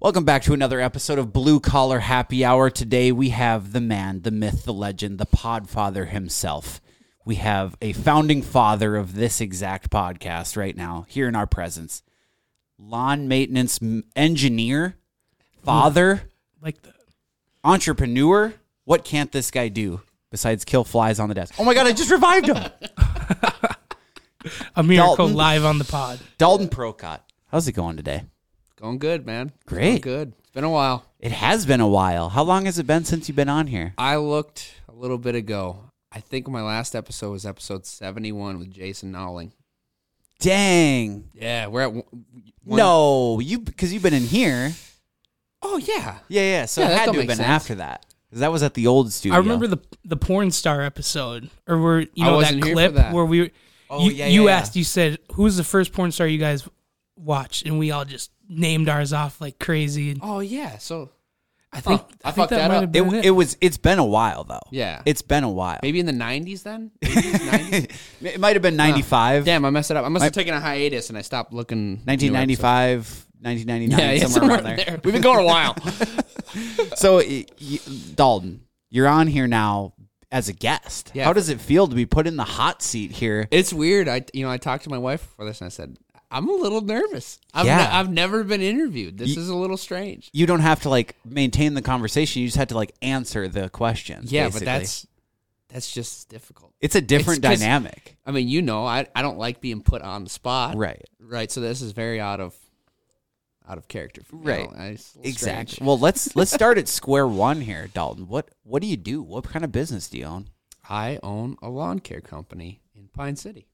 Welcome back to another episode of Blue Collar Happy Hour. Today we have the man, the myth, the legend, the podfather himself. We have a founding father of this exact podcast right now here in our presence. Lawn maintenance m- engineer, father, Like the entrepreneur. What can't this guy do besides kill flies on the desk? Oh my God, I just revived him. a miracle Dalton. live on the pod. Dalton Procott. How's it going today? Going good, man. Great. Going good. It's been a while. It has been a while. How long has it been since you've been on here? I looked a little bit ago. I think my last episode was episode 71 with Jason Nowling. Dang. Yeah, we're at one- one- No, you because you've been in here. Oh, yeah. Yeah, yeah. So Yeah, it that had don't to have make been sense. after that because that was at the old studio. I remember the the porn star episode, or where you I know that wasn't here for clip that. where we were. Oh, you yeah, you yeah, yeah. asked, you said, "Who was the first porn star you guys watched?" And we all just named ours off like crazy. And Oh, yeah. So, I think Huh, I, I think fucked that, that might up. have been it, it. it was. It's been a while though. yeah. It's been a while. Maybe in the 90s then? 80s, 90s? it might have been ninety five. Damn, I messed it up. I must have taken a hiatus and I stopped looking. Nineteen ninety five. 1999, Yeah, yeah, somewhere, somewhere around there. there. We've been going a while. So, y- y- Dalton, you're on here now as a guest. Yeah. How does it feel to be put in the hot seat here? it's weird. I, you know, I talked to my wife before this and I said, I'm a little nervous. I've, Yeah. ne- I've never been interviewed. This Ye- is a little strange. You don't have to like maintain the conversation. You just have to like answer the questions. Yeah, basically. but that's that's just difficult. it's a different It's dynamic. I mean, you know, I I don't like being put on the spot. Right. Right. So this is very out of out of character. Right. don't- I- it's a little Exactly. strange. Well, let's let's start at square one here, Dalton. What what do you do? What kind of business do you own? I own a lawn care company in Pine City.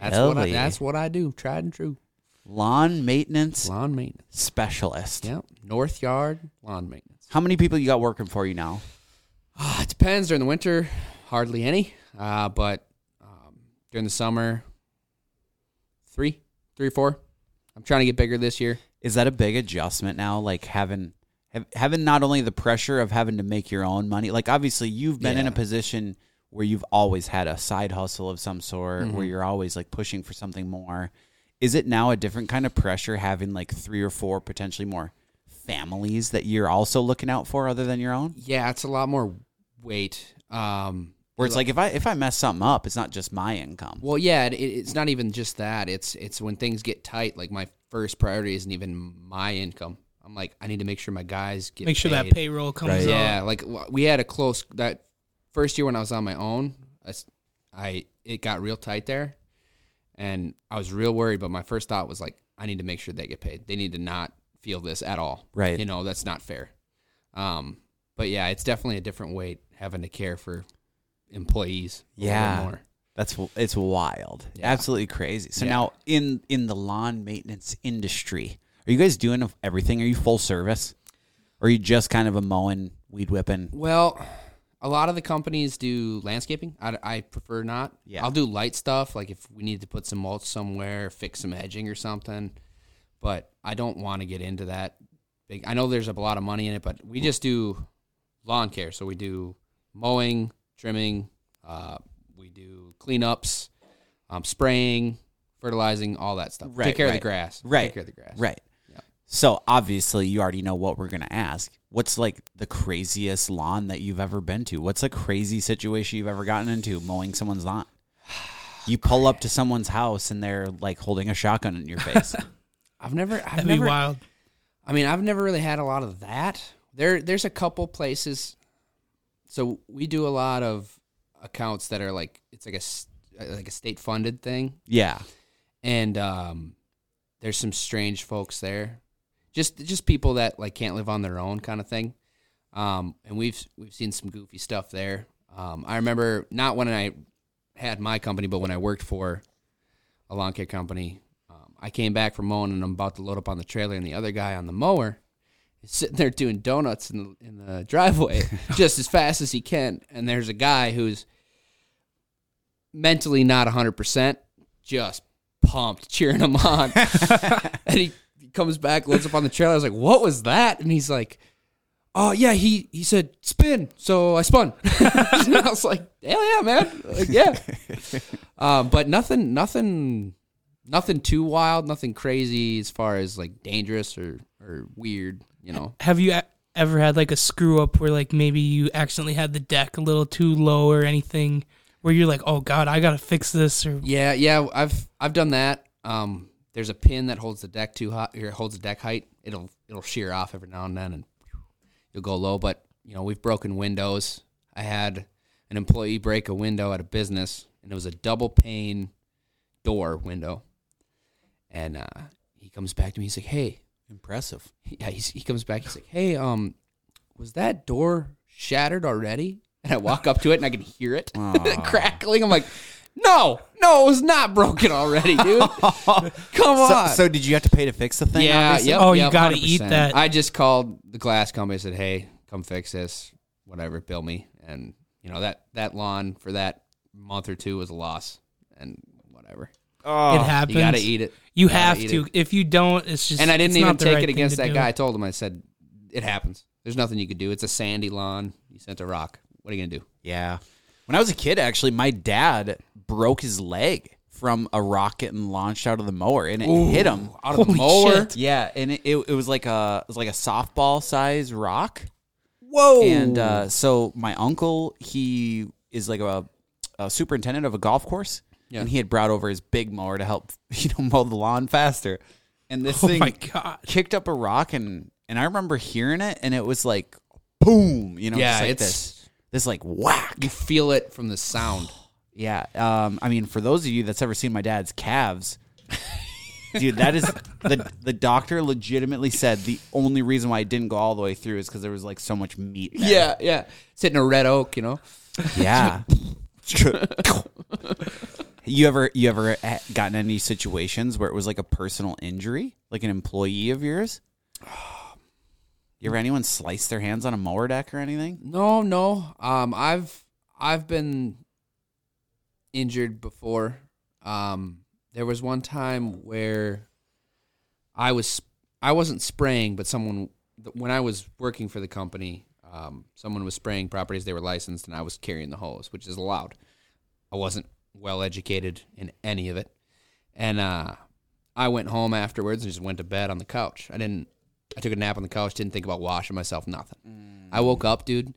That's what I, that's what I do. Tried and true. Lawn maintenance Lawn maintenance. specialist. Yep. North yard lawn maintenance. How many people you got working for you now? Ah, it depends. During the winter, hardly any. Uh, but um, during the summer, three, three or four. I'm trying to get bigger this year. Is that a big adjustment now? Like having have, having not only the pressure of having to make your own money. Like obviously you've been in a Yeah. position where you've always had a side hustle of some sort, Mm-hmm. where you're always like pushing for something more. Is it now a different kind of pressure having like three or four potentially more families that you're also looking out for other than your own? Yeah, it's a lot more weight. Um, Where it's like if I if I mess something up, it's not just my income. Well, yeah, it, it's not even just that. It's it's when things get tight. Like my first priority isn't even my income. I'm like, I need to make sure my guys get Make sure that payroll comes Right. Yeah, like we had a close that first year when I was on my own. I it got real tight there, and I was real worried. But my first thought was like, I need to make sure they get paid. They need to not feel this at all. Right. You know, that's not fair. Um, but yeah, it's definitely a different weight having to care for employees. a little bit Yeah. more. That's it's wild, Yeah. absolutely crazy. So Yeah. now in in the lawn maintenance industry, are you guys doing everything? Are you full service, or are you just kind of a mowing, weed whipping? Well, a lot of the companies do landscaping. I, I prefer not. Yeah. I'll do light stuff, like if we need to put some mulch somewhere, fix some edging or something. But I don't want to get into that. Big. I know there's a lot of money in it, but we just do lawn care. So we do mowing, trimming, uh, we do cleanups, um, spraying, fertilizing, all that stuff. Right, Take care of the grass. Right, Take care of the grass. Right. Yeah. So obviously, you already know what we're gonna ask. What's like the craziest lawn that you've ever been to? What's a crazy situation you've ever gotten into mowing someone's lawn? You pull up to someone's house and they're like holding a shotgun in your face. I've never. I've That'd never, be wild. I mean, I've never really had a lot of that. There, there's a couple places. So we do a lot of accounts that are like it's like a s- like a state funded thing, yeah. and um, there's some strange folks there, just just people that like can't live on their own kind of thing. Um, and we've we've seen some goofy stuff there. Um, I remember not when I had my company, but when I worked for a lawn care company. Um, I came back from mowing and I'm about to load up on the trailer, and the other guy on the mower is sitting there doing donuts in the, in the driveway just as fast as he can. And there's a guy who's mentally not 100%, just pumped, cheering him on. and he, he comes back, loads up on the trailer. I was like, what was that? And he's like, oh, yeah, he, he said spin. So I spun. and I was like, hell yeah, man. Like, yeah. Um, but nothing, nothing, nothing too wild, nothing crazy as far as like dangerous or, or weird. you know. Have you a- ever had like a screw up where like maybe you accidentally had the deck a little too low or anything where you're like, oh god, I gotta fix this or Yeah, yeah, I've I've done that. Um, there's a pin that holds the deck too high, or holds the deck height. It'll it'll shear off every now and then, and you'll go low. But you know, we've broken windows. I had an employee break a window at a business, and it was a double pane door window. And uh, he comes back to me. He's like, "Hey, Impressive. yeah." He's, he comes back. He's like, "Hey, um, was that door shattered already?" And I walk up to it, and I can hear it crackling. I'm like, "No, no, it was not broken already, dude. Come on." so did you have to pay to fix the thing? yeah, obviously? yep, Oh, you yep, gotta eat 100%. that. I just called the glass company. I said, "Hey, come fix this. Whatever, bill me." And you know that that lawn for that month or two was a loss, and whatever. Oh, it happens. You got to eat it. You Gotta have eat to. it. If you don't, it's just And I didn't it's even not the take right it thing against to that do. guy. I told him, I said, "It happens. There's nothing you could do. It's a sandy lawn. You sent a rock. What are you gonna do?" Yeah. When I was a kid, actually, my dad broke his leg from a rocket and launched out of the mower, and it hit him. Out of the mower. shit. Yeah, and it, it, it was like a it was like a softball size rock. Whoa! And uh, so my uncle, he is like a, a superintendent of a golf course, Yeah. and he had brought over his big mower to help you know mow the lawn faster. And this Oh thing my god. kicked up a rock, and and I remember hearing it, and it was like boom, you know, Yeah, just like it's- this this like whack. you feel it from the sound. Yeah. Um, I mean, for those of you that's ever seen my dad's calves, dude, that is the the doctor legitimately said the only reason why it didn't go all the way through is because there was like so much meat. there. Yeah, yeah. Sitting a red oak, you know. Yeah. you ever you ever ha- gotten any situations where it was like a personal injury, like an employee of yours? You ever anyone slice their hands on a mower deck or anything? No, no. Um, I've I've been injured before. Um, there was one time where I was I wasn't spraying, but someone when I was working for the company, um, someone was spraying properties they were licensed, and I was carrying the hose, which is allowed. I wasn't well educated in any of it, and uh, I went home afterwards and just went to bed on the couch. I didn't. I took a nap on the couch. Didn't think about washing myself. Nothing. I woke up, dude.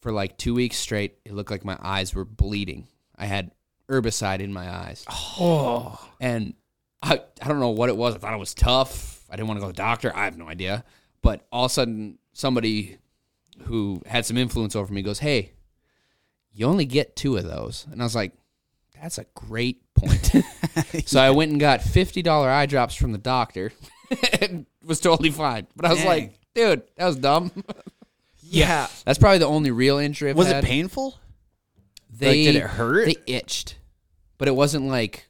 For like two weeks straight, it looked like my eyes were bleeding. I had herbicide in my eyes, Oh. and I I don't know what it was. I thought it was tough. I didn't want to go to the doctor. I have no idea. But all of a sudden, somebody who had some influence over me goes, "Hey, you only get two of those," and I was like, "That's a great point." so I went and got fifty dollar eye drops from the doctor, and was totally fine. But I was Dang. like, "Dude, that was dumb." Yeah. That's probably the only real injury I've Was had. it painful? They, did it hurt? They itched, but it wasn't like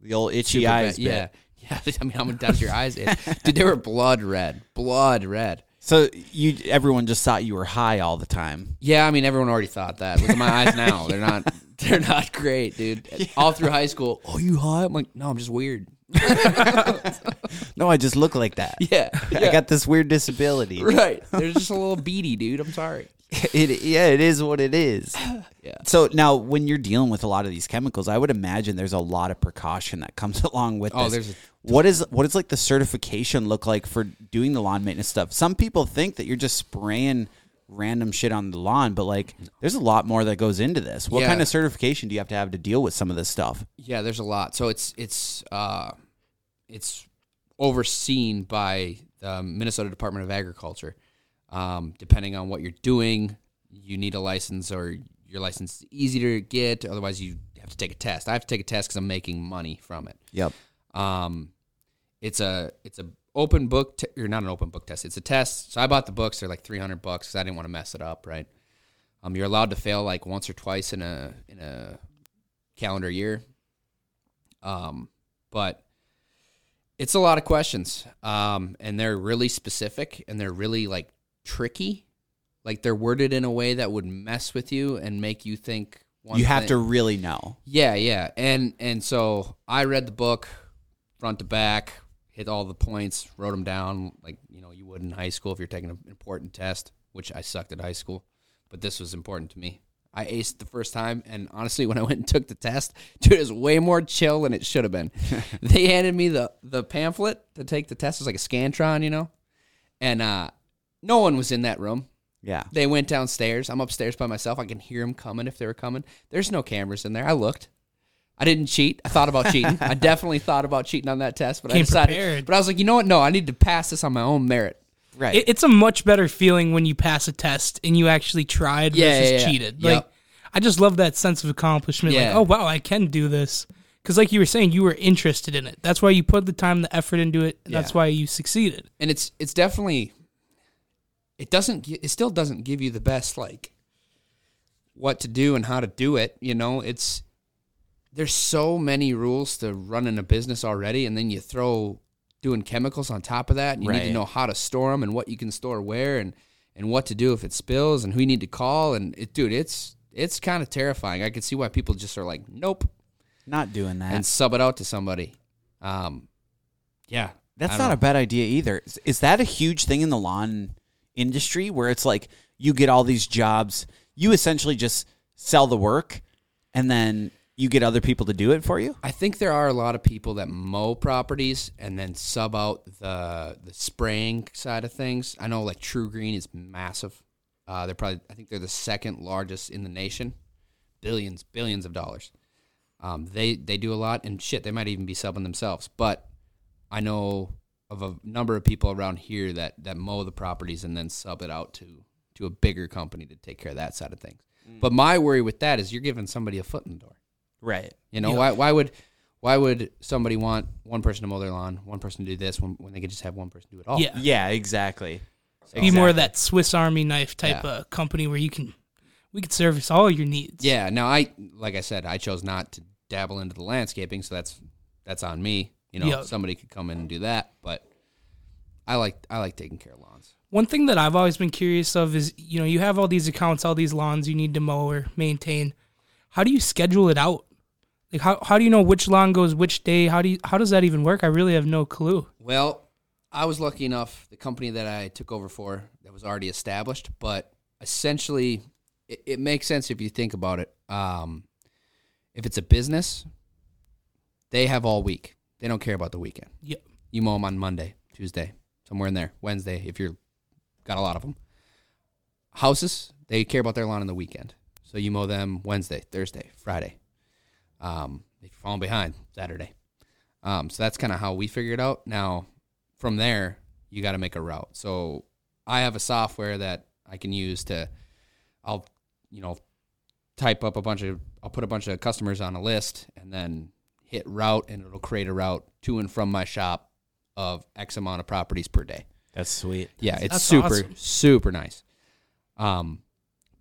The old itchy eyes. bad. bit. Yeah, yeah. I mean, how many times your eyes itch? Dude, they were blood red, blood red. So you everyone just thought you were high all the time. Yeah, I mean, everyone already thought that. Look at my eyes now; they're not, they're not great, dude. All through high school, oh, you high? I'm like, no, I'm just weird. No, I just look like that. Yeah, I got this weird disability. right. There's just a little beady, dude. I'm sorry. It yeah, it is what it is. Yeah. So now when you're dealing with a lot of these chemicals, I would imagine there's a lot of precaution that comes along with Oh, this. there's a- what is what is like the certification look like for doing the lawn maintenance stuff? Some people think that you're just spraying random shit on the lawn, but like there's a lot more that goes into this. What Yeah. kind of certification do you have to have to deal with some of this stuff? Yeah, there's a lot. So it's it's uh, it's overseen by the Minnesota Department of Agriculture. Um, depending on what you're doing, you need a license, or your license is easy to get. Otherwise, you have to take a test. I have to take a test because I'm making money from it. Yep. Um, it's a it's a open book te- or not an open book test. It's a test. So I bought the books. They're like 300 bucks because I didn't want to mess it up. Right. Um, you're allowed to fail like once or twice in a in a calendar year. Um, but it's a lot of questions. Um, and they're really specific and they're really like tricky. Like they're worded in a way that would mess with you and make you think. One you have thing. to really know. Yeah, yeah. And and so I read the book front to back, hit all the points, wrote them down like, you know, you would in high school if you're taking an important test, which I sucked at high school, but this was important to me. I aced the first time, and honestly, when I went and took the test, dude, it was way more chill than it should have been. they handed me the the pamphlet to take the test. It was like a scantron, you know, and uh, no one was in that room. Yeah. They went downstairs. I'm upstairs by myself. I can hear them coming if they were coming. There's no cameras in there. I looked. I didn't cheat. I thought about cheating. I definitely thought about cheating on that test, but I decided. prepared. But I was like, you know what? No, I need to pass this on my own merit. Right. It, it's a much better feeling when you pass a test and you actually tried Yeah, versus yeah, yeah. cheated. Yep. Like, I just love that sense of accomplishment. Yeah. Like, oh wow, I can do this. Because, like you were saying, you were interested in it. That's why you put the time, the effort into it. And That's Yeah. why you succeeded. and it's it's definitely it doesn't gi- it still doesn't give you the best like what to do and how to do it you know it's there's so many rules to running a business already and then you throw doing chemicals on top of that and you need to know how to store them and what you can store where and and what to do if it spills and who you need to call and it dude it's it's kind of terrifying. I can see why people just are like nope. Not doing that. and sub it out to somebody. Um yeah That's not don't a bad idea either. Is, is that a huge thing in the lawn industry where it's like you get all these jobs, you essentially just sell the work and then you get other people to do it for you? I think there are a lot of people that mow properties and then sub out the the spraying side of things. I know like TruGreen is massive. Uh, they're probably I think they're the second largest in the nation, billions billions of dollars. Um, they they do a lot and shit. They might even be subbing themselves. But I know of a number of people around here that that mow the properties and then sub it out to to a bigger company to take care of that side of things. But my worry with that is you're giving somebody a foot in the door. Right. You know, Yeah. why why would why would somebody want one person to mow their lawn, one person to do this when, when they could just have one person do it all? Yeah. Yeah, exactly. Be more of that Swiss Army knife type Yeah. of company where you can, we could service all your needs. Yeah. Now I like I said, I chose not to dabble into the landscaping, so that's that's on me. You know, Yeah. somebody could come in and do that, but I like I like taking care of lawns. One thing that I've always been curious of is, you know, you have all these accounts, all these lawns you need to mow or maintain. How do you schedule it out? Like how, how do you know which lawn goes which day? How do you, how does that even work? I really have no clue. Well, I was lucky enough. The company that I took over for that was already established, but essentially, it, it makes sense if you think about it. Um, if it's a business, they have all week. They don't care about the weekend. Yep. You mow them on Monday, Tuesday, somewhere in there, Wednesday if you're got a lot of them. Houses, they care about their lawn on the weekend, so you mow them Wednesday, Thursday, Friday. Um, if you're falling behind, Saturday. Um, so that's kind of how we figured it out. Now, from there, you got to make a route. So I have a software that I can use to, I'll, you know, type up a bunch of, I'll put a bunch of customers on a list and then hit route and it'll create a route to and from my shop of X amount of properties per day. That's sweet. Yeah, it's That's super, awesome. super nice. Um,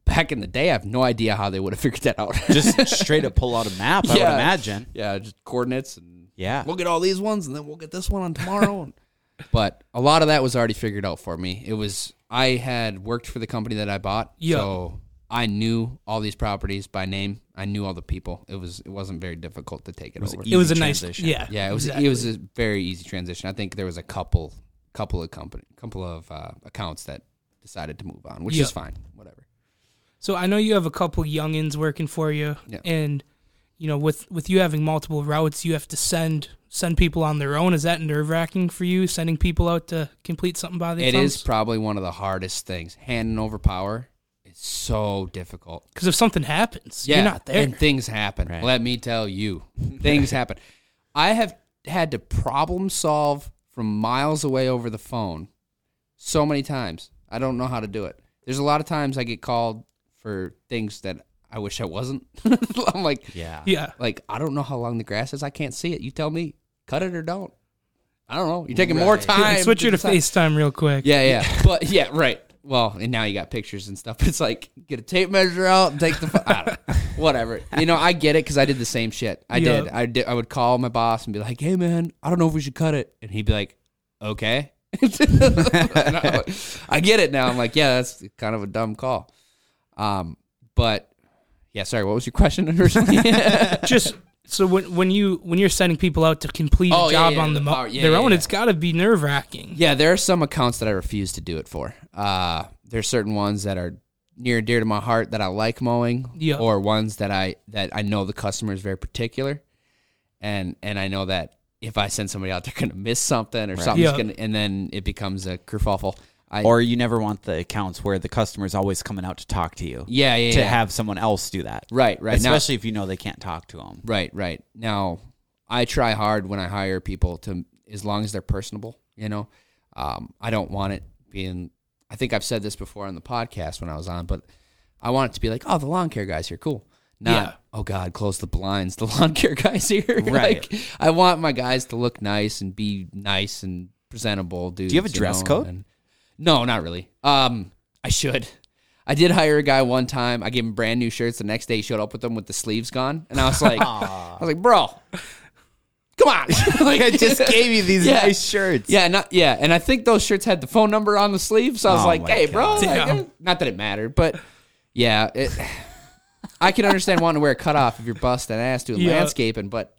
back in the day, I have no idea how they would have figured that out. Just straight up pull out a map, I would Yeah. imagine. yeah, just coordinates and Yeah. we'll get all these ones and then we'll get this one on tomorrow. but a lot of that was already figured out for me. It was I had worked for the company that I bought, Yeah. so I knew all these properties by name. I knew all the people. It was it wasn't very difficult to take it, was over. it was a nice, transition. yeah. yeah, it was exactly. it was a very easy transition. I think there was a couple couple of company couple of uh, accounts that decided to move on, which Yeah. is fine. Whatever. So I know you have a couple youngins working for you, Yeah. and you know, with with you having multiple routes, you have to send send people on their own. Is that nerve wracking for you? Sending people out to complete something by the It themselves? is probably one of the hardest things. Handing over power is so difficult. because if something happens, you're not there. And things happen. Right. Let me tell you, things happen. I have had to problem solve from miles away over the phone so many times. I don't know how to do it. There's a lot of times I get called for things that I wish I wasn't. I'm like, Yeah. yeah, like I don't know how long the grass is. I can't see it. You tell me, cut it or don't. I don't know. You're taking more Right. time. switch you to decide. FaceTime real quick. Yeah, yeah. But yeah, right. Well, and now you got pictures and stuff. It's like get a tape measure out and take the pho- I don't whatever. You know, I get it because I did the same shit. I Yeah. did. I did. I would call my boss and be like, "Hey, man, I don't know if we should cut it," and he'd be like, "Okay." And I would- I get it now. I'm like, yeah, that's kind of a dumb call. Um, but yeah, sorry. What was your question originally? Just so when when you when you're sending people out to complete Oh, a job yeah, on the the power- yeah, their yeah, own, yeah. it's got to be nerve wracking. Yeah, there are some accounts that I refuse to do it for. Uh, there's certain ones that are near and dear to my heart that I like mowing, Yeah. or ones that I that I know the customer is very particular, and and I know that if I send somebody out, they're gonna miss something or something's Yeah. gonna, and then it becomes a kerfuffle. I, or you never want the accounts where the customer's always coming out to talk to you. yeah, yeah, To yeah. have someone else do that. right, right. Now, Especially if you know they can't talk to them. Right, right. Now, I try hard when I hire people to, as long as they're personable, you know. Um, I don't want it being, I think I've said this before on the podcast when I was on, but I want it to be like, oh, the lawn care guy's here, cool. Not, Yeah. oh God, close the blinds, the lawn care guy's here. Right. like, I want my guys to look nice and be nice and presentable, dudes. Do you have a dress know, code? and- no, not really. Um, I should. I did hire a guy one time. I gave him brand new shirts. The next day, he showed up with them with the sleeves gone, and I was like, I was like, bro, come on. like, I just gave you these Yeah. nice shirts. yeah, not yeah, and I think those shirts had the phone number on the sleeve. So I was Oh like, hey, bro, like, not that it mattered, but yeah, it, I can understand wanting to wear a cutoff if you're busting ass doing Yeah. landscaping, but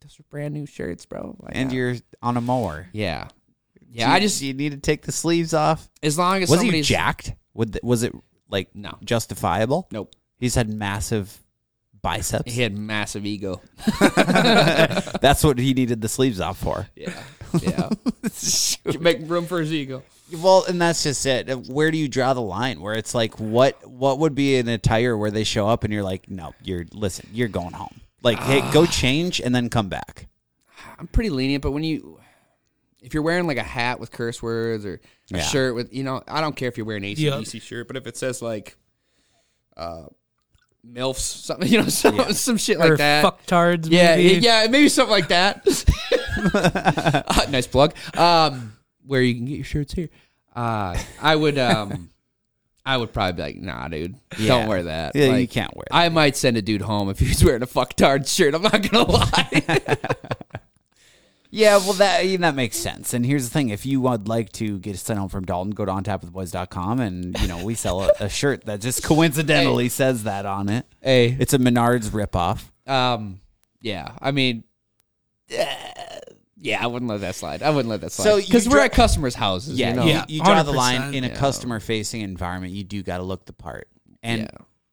those are brand new shirts, bro. Like, And uh, you're on a mower. yeah, yeah. Do I just do you need to take the sleeves off. as long as Was he somebody's jacked? Would th- was it like No. justifiable? Nope. He's had massive biceps. He had massive ego. That's what he needed the sleeves off for. Yeah, yeah. Make room for his ego. Well, and that's just it. Uh, where do you draw the line? Where it's like, what what would be an attire where they show up and you're like, no, you're listen, you're going home. Like, hey, go ah. change and then come back. I'm pretty lenient, but when you, if you're wearing like a hat with curse words or a Yeah. shirt with, you know, I don't care if you're wearing an Yeah. ACDC shirt, but if it says like, uh, MILFs, something, you know, some, some shit like or that. fucktards. yeah, maybe. yeah, maybe something like that. Uh, nice plug. Um, where you can get your shirts here. Uh, I would, um, I would probably be like, nah, dude, Yeah. don't wear that. Yeah, you can't wear. I might send a dude home if he was wearing a fucktard shirt. I'm not gonna lie. Yeah, well, that yeah, that makes sense. And here's the thing: if you would like to get sent home from Dalton, go to ontapwithboys.com, and you know we sell a, a shirt that just coincidentally says that on it. hey, It's a Menards ripoff. Um, yeah, I mean, uh, yeah, I wouldn't let that slide. I wouldn't let that slide you because we're at customers' houses. Yeah, you know? you, Yeah, you draw the line in a Yeah. customer-facing environment. You do got to look the part. And Yeah.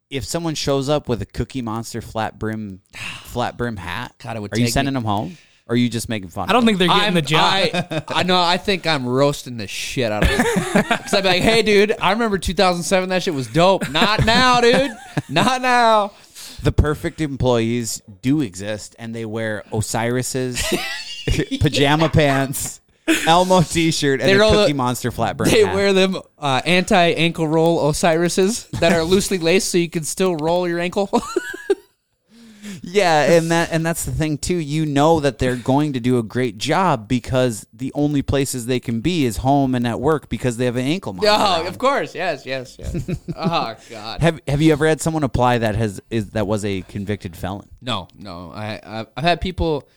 if someone shows up with a Cookie Monster flat brim, flat brim hat, God, it would are you sending me- them home? Or are you just making fun? I don't of think they're getting I'm- the job. I, I know. I think I'm roasting the shit out of it. Because I'd be like, "Hey, dude, I remember 2007. That shit was dope. Not now, dude. Not now." the perfect employees do exist, and they wear Osiris's pajama pants, Elmo T-shirt, and They a Cookie the- Monster flat brim They hat. wear them uh, anti ankle roll Osiris's that are loosely laced, so you can still roll your ankle. Yeah, and that and that's the thing too. You know that they're going to do a great job because the only places they can be is home and at work because they have an ankle monitor. oh, on. of course. Yes, yes, yes. oh God. Have Have you ever had someone apply that has is that was a convicted felon? No, no. I I've, I've had people.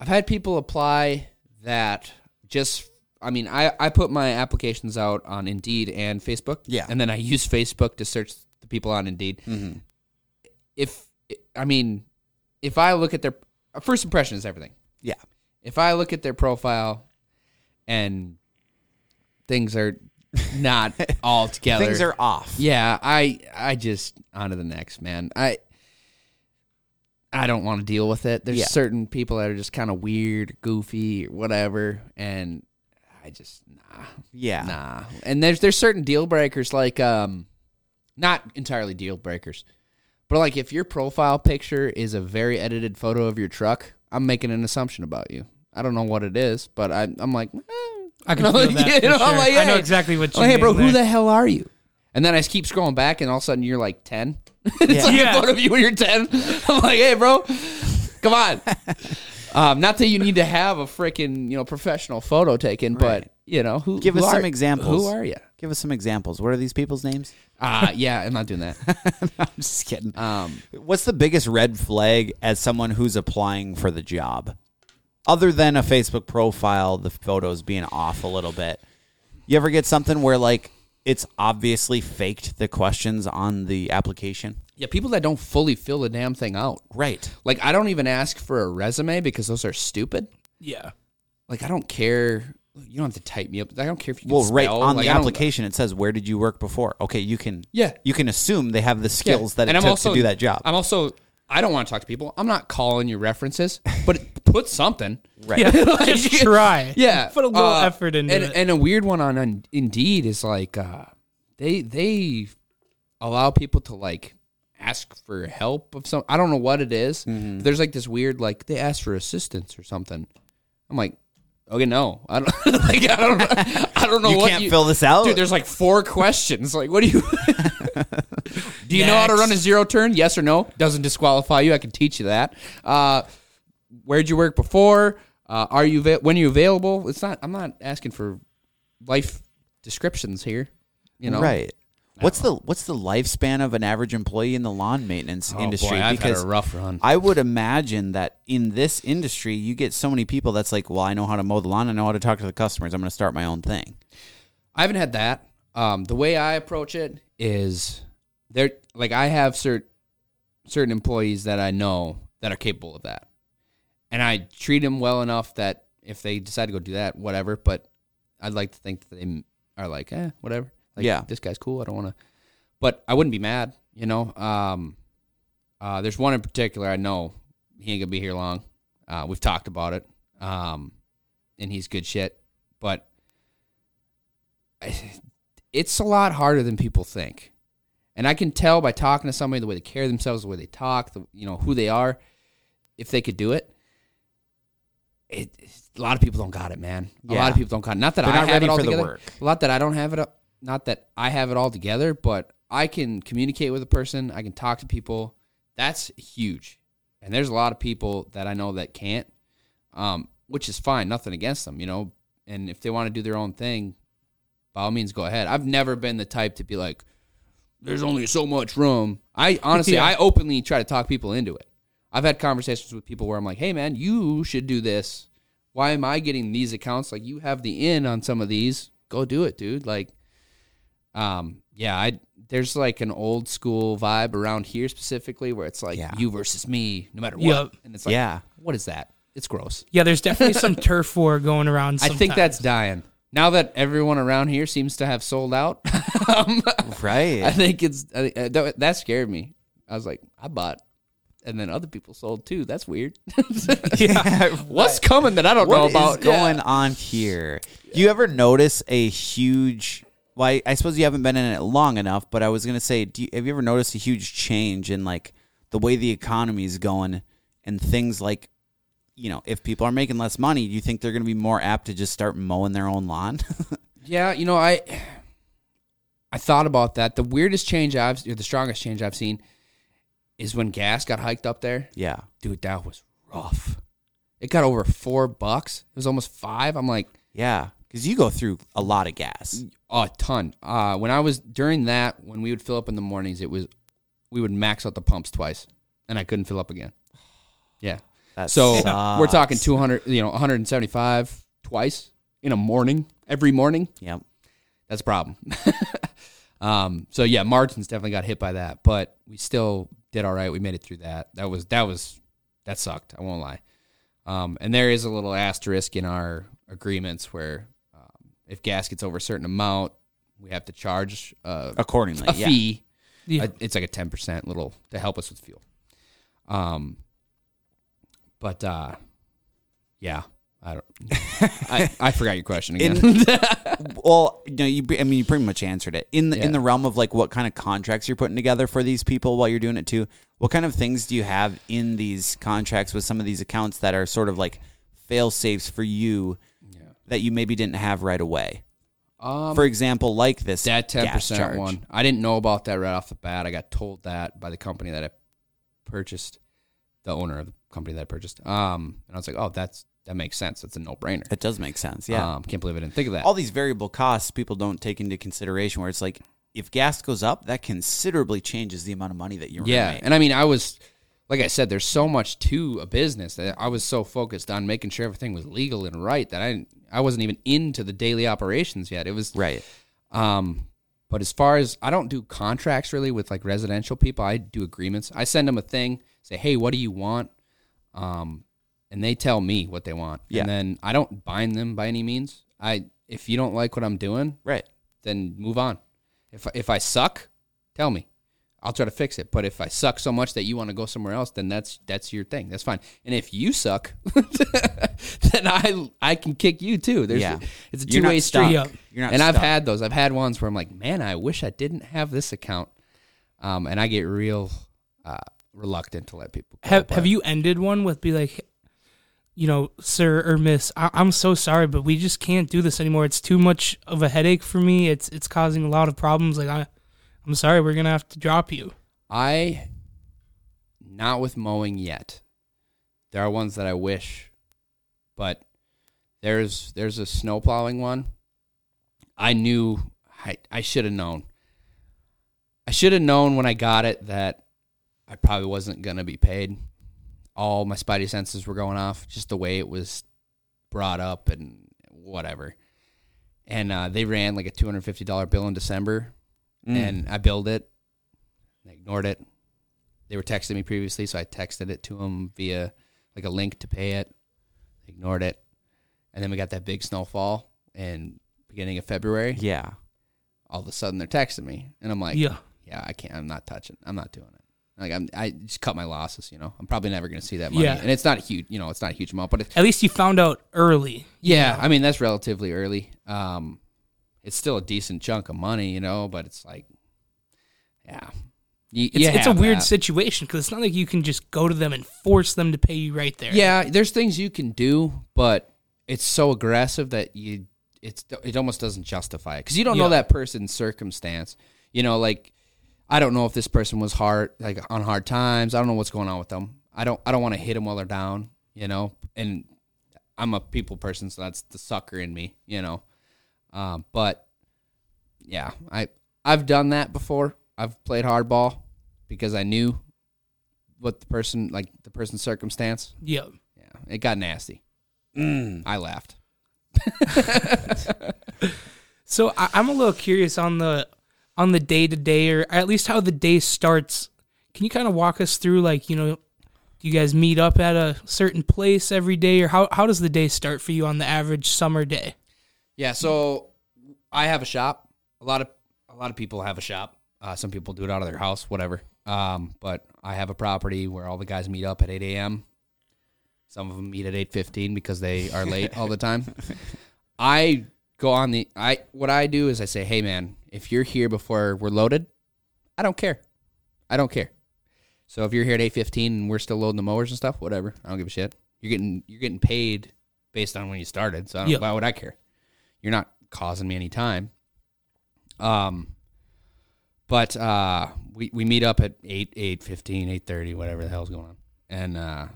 I've had people apply that just. I mean, I I put my applications out on Indeed and Facebook. Yeah. and then I use Facebook to search the people on Indeed. Mm-hmm. If I mean, if I look at their first impression is everything. Yeah, If I look at their profile and things are not all together, things are off. yeah, I I just on to the next man. I I don't want to deal with it. There's Yeah. certain people that are just kind of weird, goofy, or whatever, and I just nah, Yeah, nah. And there's there's certain deal breakers like um, not entirely deal breakers, but like if your profile picture is a very edited photo of your truck, I'm making an assumption about you. I don't know what it is, but I, I'm like, eh, I can you know, feel that. you know, I'm sure. like, I know exactly what you Oh, hey, bro, who the hell are you? And then I keep scrolling back, and all of a sudden you're like 10. it's Yeah. like Yeah. a photo of you when you're 10. I'm like, hey, bro, come on. um, not that you need to have a freaking, you know, professional photo taken, Right. but, you know, who Give who us some examples. Who are you? Give us some examples. What are these people's names? Uh, yeah, I'm not doing that. I'm just kidding. Um, What's the biggest red flag as someone who's applying for the job? Other than a Facebook profile, the photos being off a little bit. You ever get something where like it's obviously faked the questions on the application? yeah, people that don't fully fill the damn thing out. Right. Like, I don't even ask for a resume because those are stupid. Yeah. Like, I don't care. You don't have to type me up. I don't care if you can Well, right spell. on Like, the application it says where did you work before? Okay, you can Yeah. you can assume they have the skills that it I'm took also- to do that job. I'm also I don't want to talk to people. I'm not calling you references, but put something. Right. Yeah, just try. Yeah, put a little uh, effort into and, it. And a weird one on, on Indeed is like uh, they they allow people to like ask for help of some. I don't know what it is. Mm-hmm. There's like this weird like they ask for assistance or something. I'm like, okay, no, I don't like I don't I don't know You what can't you, fill this out. Dude, there's like four questions. Like, what do you? do you know how to run a zero turn? Yes or no? Doesn't disqualify you. I can teach you that. Uh, where'd you work before? Uh, are you va- when are you available? It's not. I'm not asking for life descriptions here. You know, right. What's the what's the lifespan of an average employee in the lawn maintenance Oh, industry? boy, I've because had a rough run. I would imagine that in this industry, you get so many people that's like, well, I know how to mow the lawn, I know how to talk to the customers. I'm going to start my own thing. I haven't had that. Um, the way I approach it is there. Like I have certain certain employees that I know that are capable of that, and I treat them well enough that if they decide to go do that, whatever. But I'd like to think that they are like, eh, whatever. Like, Yeah. this guy's cool. I don't want to, but I wouldn't be mad. You know, um, uh, there's one in particular I know he ain't gonna be here long. Uh, we've talked about it, um, and he's good shit. But it's a lot harder than people think. And I can tell by talking to somebody the way they carry themselves, the way they talk, the, you know who they are. If they could do it, it a lot of people don't got it, man. A lot of people don't got it. Not that They're I not have ready it all for the together. A lot that I don't have it. Not that I have it all together, but I can communicate with a person. I can talk to people. That's huge. And there's a lot of people that I know that can't, um, which is fine. Nothing against them, you know. And if they want to do their own thing, by all means, go ahead. I've never been the type to be like, "There's only so much room." I honestly, Yeah. I openly try to talk people into it. I've had conversations with people where I'm like, "Hey, man, you should do this. Why am I getting these accounts? Like, you have the in on some of these. Go do it, dude." Like, um, yeah, I there's like an old school vibe around here specifically where it's like Yeah. you versus me, no matter what. Yep. And it's like, Yeah. what is that? It's gross. yeah, there's definitely some turf war going around. I think sometimes. that's dying. Now that everyone around here seems to have sold out, um, Right. I think it's I think- uh, that, that scared me. I was like, I bought, and then other people sold too. That's weird. yeah. What's coming that I don't know What about? is going on here? Do you ever notice a huge? Well, I, I suppose you haven't been in it long enough, but I was gonna say, do you, have you ever noticed a huge change in like the way the economy is going and things like, you know, if people are making less money, do you think they're gonna be more apt to just start mowing their own lawn? Yeah, you know, I I thought about that. The weirdest change I've, or the strongest change I've seen, is when gas got hiked up there. yeah, Dude, that was rough. It got over four bucks. It was almost five. I'm like, yeah, because you go through a lot of gas. A ton. Uh, when I was during that, when we would fill up in the mornings, it was we would max out the pumps twice, and I couldn't fill up again. Yeah. That So we're talking 200, you know, 175 twice in a morning, every morning. Yep. That's a problem. um, so yeah, margins definitely got hit by that, but we still did all right. We made it through that. That was that was that sucked. I won't lie. Um, and there is a little asterisk in our agreements where if gas gets over a certain amount, we have to charge uh, Accordingly, a yeah. fee. Yeah. Uh, it's like a ten percent little to help us with fuel. Um, but uh, yeah, I don't. I, I forgot your question again. Well, you know, you, I mean, you pretty much answered it in the in the realm of like what kind of contracts you're putting together for these people while you're doing it too. What kind of things do you have in these contracts with some of these accounts that are sort of like fail safes for you that you maybe didn't have right away? um, for example, like this that ten percent one, I didn't know about that right off the bat. I got told that by the company that I purchased, the owner of the company that I purchased. Um, and I was like, oh, that's that makes sense. That's a no brainer. It does make sense, yeah. Um, can't believe I didn't think of that. All these variable costs people don't take into consideration. Where it's like if gas goes up, that considerably changes the amount of money that you're Yeah, make. and I mean, I was like I said, there's so much to a business that I was so focused on making sure everything was legal and right that I I wasn't even into the daily operations yet. It was right. Um, but as far as I don't do contracts really with like residential people, I do agreements. I send them a thing, say, "Hey, what do you want?" Um, and they tell me what they want, Yeah. and then I don't bind them by any means. I if you don't like what I'm doing, Right. then move on. If if I suck, tell me. I'll try to fix it. But if I suck so much that you want to go somewhere else, then that's that's your thing. That's fine. And if you suck, then I I can kick you too. There's Yeah. it's a two way street. Not and I've had those. I've had ones where I'm like, man, I wish I didn't have this account. Um, and I get real uh, reluctant to let people. Go, Have Have you ended one with be like, you know, sir or miss? I, I'm so sorry, but we just can't do this anymore. It's too much of a headache for me. It's it's causing a lot of problems. Like I, I'm sorry, we're gonna have to drop you. I not with mowing yet. There are ones that I wish, but there's there's a snow plowing one. I knew I I should have known. I should have known when I got it that I probably wasn't gonna be paid. All my spidey senses were going off, just the way it was brought up and whatever. And uh, they ran like a two hundred fifty dollar bill in December, Mm. and I billed it. They ignored it. They were texting me previously, so I texted it to them via like a link to pay it. They ignored it, and then we got that big snowfall in beginning of February. yeah. All of a sudden, they're texting me, and I'm like, yeah, yeah, I can't. I'm not touching. I'm not doing it. Like I'm, I just cut my losses. You know, I'm probably never going to see that money, Yeah. and it's not a huge. You know, it's not a huge amount, but at least you found out early. yeah, I mean that's relatively early. Um, it's still a decent chunk of money, you know, but it's like, yeah, you, It's, you it's a weird that. situation because it's not like you can just go to them and force them to pay you right there. Yeah, there's things you can do, but it's so aggressive that you it's it almost doesn't justify it because you don't know that person's circumstance. You know, like I don't know if this person was hard like on hard times. I don't know what's going on with them. I don't I don't want to hit them while they're down. You know, and I'm a people person, so that's the sucker in me. You know, um, but yeah, I I've done that before. I've played hardball because I knew what the person like the person's circumstance. yeah. Yeah, it got nasty. Mm. I laughed. So I, I'm a little curious on the on the day to day, or at least how the day starts. Can you kind of walk us through, like you know, do you guys meet up at a certain place every day, or how how does the day start for you on the average summer day? Yeah, so I have a shop. A lot of a lot of people have a shop. Uh, some people do it out of their house, whatever. Um, but I have a property where all the guys meet up at eight a.m. Some of them meet at eight fifteen because they are late all the time. I go on the I what I do is I say, hey man, if you're here before we're loaded, I don't care. I don't care. So if you're here at eight fifteen and we're still loading the mowers and stuff, whatever. I don't give a shit. You're getting you're getting paid based on when you started. So I don't, Yeah. why would I care? You're not causing me any time. Um but uh we, we meet up at 8 8 15 8 30 whatever the hell's going on. And uh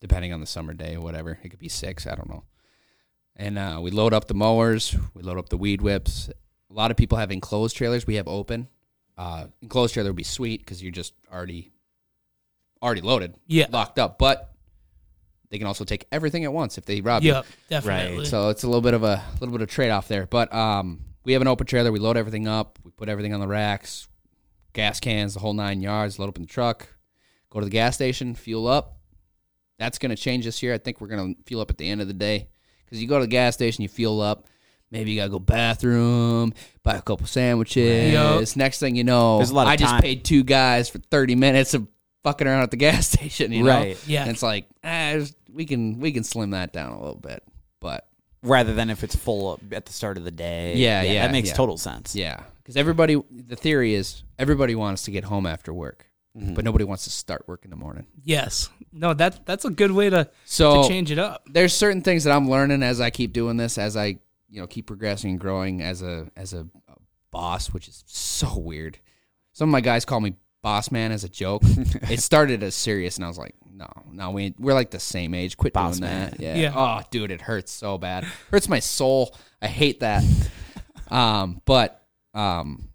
depending on the summer day or whatever it could be 6 i don't know. And uh we load up the mowers we load up the weed whips. A lot of people have enclosed trailers we have open. Uh enclosed trailer would be sweet because you're just already already loaded Yeah, locked up. But they can also take everything at once if they rob you yeah, definitely. so it's a little bit of a little bit of trade off there. But um, we have an open trailer. We load everything up. We put everything on the racks, gas cans, the whole nine yards. Load up in the truck. Go to the gas station, fuel up. That's going to change this year. I think we're going to fuel up at the end of the day because you go to the gas station, you fuel up. Maybe you gotta go bathroom, buy a couple sandwiches. Yup. Next thing you know, There's a lot of I just paid two guys for thirty minutes of fucking around at the gas station. You know, Right. Yeah. And it's like ah, there's- we can we can slim that down a little bit, but Rather than if it's full at the start of the day. Yeah, yeah, That makes yeah. total sense. Yeah, because everybody, the theory is everybody wants to get home after work, Mhm. but nobody wants to start work in the morning. yes, no, that that's a good way to So to change it up. there's certain things that I'm learning as I keep doing this, as I you know keep progressing and growing as a as a boss, which is so weird. Some of my guys call me boss man as a joke. it started as serious, and I was like, no, no, we we're like the same age. Quit Boss doing man. that. Yeah. Yeah. Oh, dude, it hurts so bad. hurts my soul. I hate that. um, but um,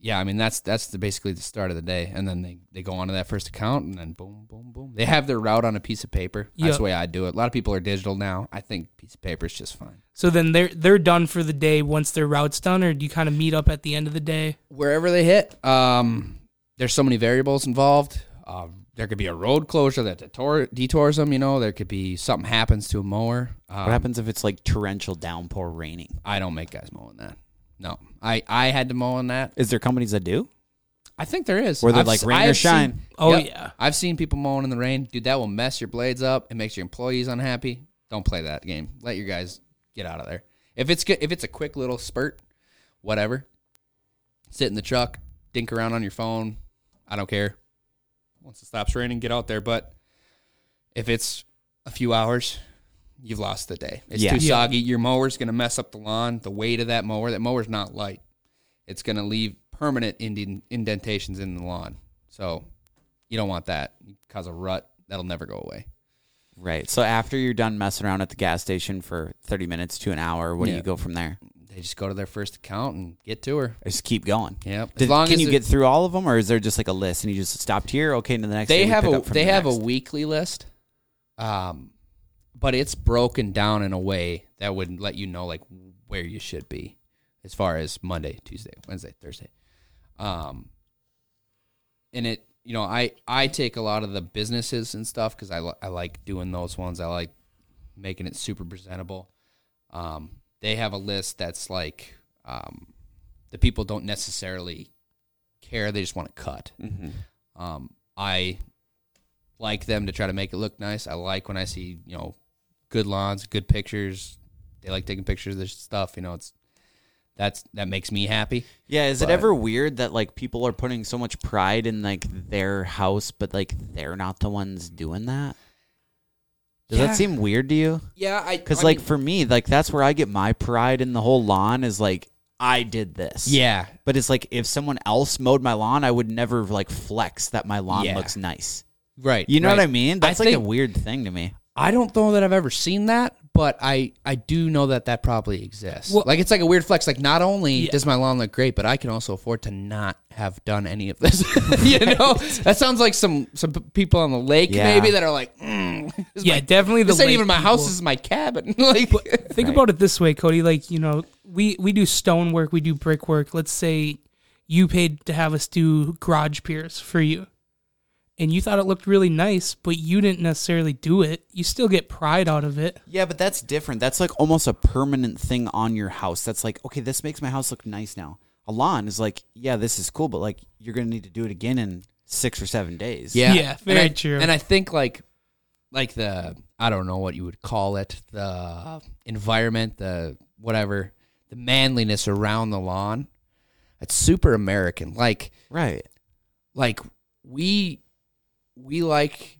yeah, I mean that's that's the, basically the start of the day, and then they they go on to that first account, and then boom, boom, boom. They have their route on a piece of paper. That's the way I do it. A lot of people are digital now. I think piece of paper is just fine. So then they're they're done for the day once their route's done, or do you kind of meet up at the end of the day? Wherever they hit, um, there's so many variables involved. Um, there could be a road closure that detour, detours them. You know, there could be something happens to a mower. Um, What happens if it's like torrential downpour raining? I don't make guys mow in that. No, I I had to mow in that. Is there companies that do? I think there is. Where they're I've like s- rain I or have seen- shine. Oh Yep. yeah. I've seen people mowing in the rain. Dude, that will mess your blades up. It makes your employees unhappy. Don't play that game. Let your guys get out of there. If it's good, if it's a quick little spurt, whatever. Sit in the truck, dink around on your phone. I don't care. Once it stops raining, get out there. But if it's a few hours, you've lost the day. It's Yeah. too Yeah. soggy. Your mower's gonna mess up the lawn. The weight of that mower. That mower's not light. It's gonna leave permanent indentations in the lawn. So you don't want that. You cause a rut that'll never go away. Right. So after you're done messing around at the gas station for 30 minutes to an hour, what do you go from there? They just go to their first account and get to her. I just keep going. Yep. As long can as you it- get through all of them, or is there just like a list and you just stopped here? Okay, to the next. they have a they the have next. a weekly list, um, but it's broken down in a way that would let you know like where you should be, as far as Monday, Tuesday, Wednesday, Thursday, um, and it you know I I take a lot of the businesses and stuff because I I like doing those ones. I like making it super presentable. Um, they have a list that's like um, the people don't necessarily care; they just want to cut. Um, I like them to try to make it look nice. I like when I see you know good lawns, good pictures. They like taking pictures of this stuff. You know, it's that's that makes me happy. Yeah, is it ever weird that like people are putting so much pride in like their house, but like they're not the ones doing that? Does Yeah. that seem weird to you? Yeah, I Because like for me, like that's where I get my pride in the whole lawn is like I did this. yeah, But it's like if someone else mowed my lawn, I would never like flex that my lawn Yeah. looks nice. right. You know right. what I mean? That's like a weird thing to me. I don't know that I've ever seen that, but I I do know that that probably exists. Well- like it's like a weird flex. Like not only Yeah. does my lawn look great, but I can also afford to not have done any of this. you know, that sounds like some some people on the lake Yeah. maybe that are like, mm, this Yeah, my- definitely the This ain't lake even my house. This is my cabin. like, Think about it this way, Cody. Like, you know, we, we do stonework, we do brickwork. Let's say you paid to have us do garage piers for you. And you thought it looked really nice, but you didn't necessarily do it. You still get pride out of it. Yeah, but that's different. That's like almost a permanent thing on your house. That's like, okay, this makes my house look nice now. A lawn is like, yeah, this is cool, but like you're gonna need to do it again in six or seven days. Yeah, Yeah, very and I, true. And I think like like the I don't know what you would call it, the environment, the whatever, the manliness around the lawn. It's super American. Like Right. like we we like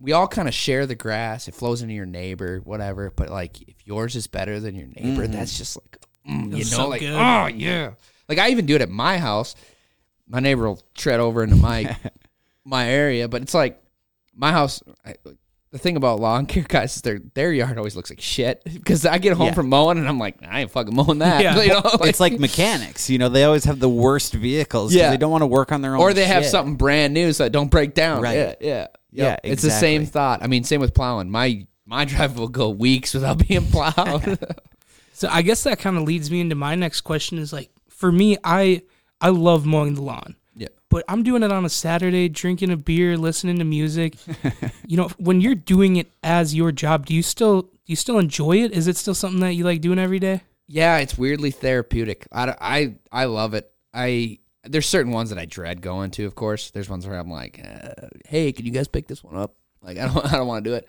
we all kind of share the grass. It flows into your neighbor, whatever. But like, if yours is better than your neighbor, that's just like, mm, you know, so like good. oh yeah. Like I even do it at my house. My neighbor will tread over into my my area, but it's like my house. I, the thing about lawn care guys is their their yard always looks like shit because I get home Yeah. from mowing and I'm like, I ain't fucking mowing that. Yeah. You know, it's like mechanics, you know, they always have the worst vehicles 'cause Yeah. they don't want to work on their own or they have shit. something brand new so it don't break down. Right. Yeah, yeah, Yeah, Yep. It's the same exactly. thought. I mean, same with plowing. My my drive will go weeks without being plowed. So I guess that kind of leads me into my next question is like for me I I love mowing the lawn. But I'm doing it on a Saturday, drinking a beer, listening to music. you know, when you're doing it as your job, do you still do you still enjoy it? Is it still something that you like doing every day? Yeah, it's weirdly therapeutic. I, I, I love it. I there's certain ones that I dread going to. Of course, there's ones where I'm like, uh, hey, can you guys pick this one up? Like I don't I don't want to do it.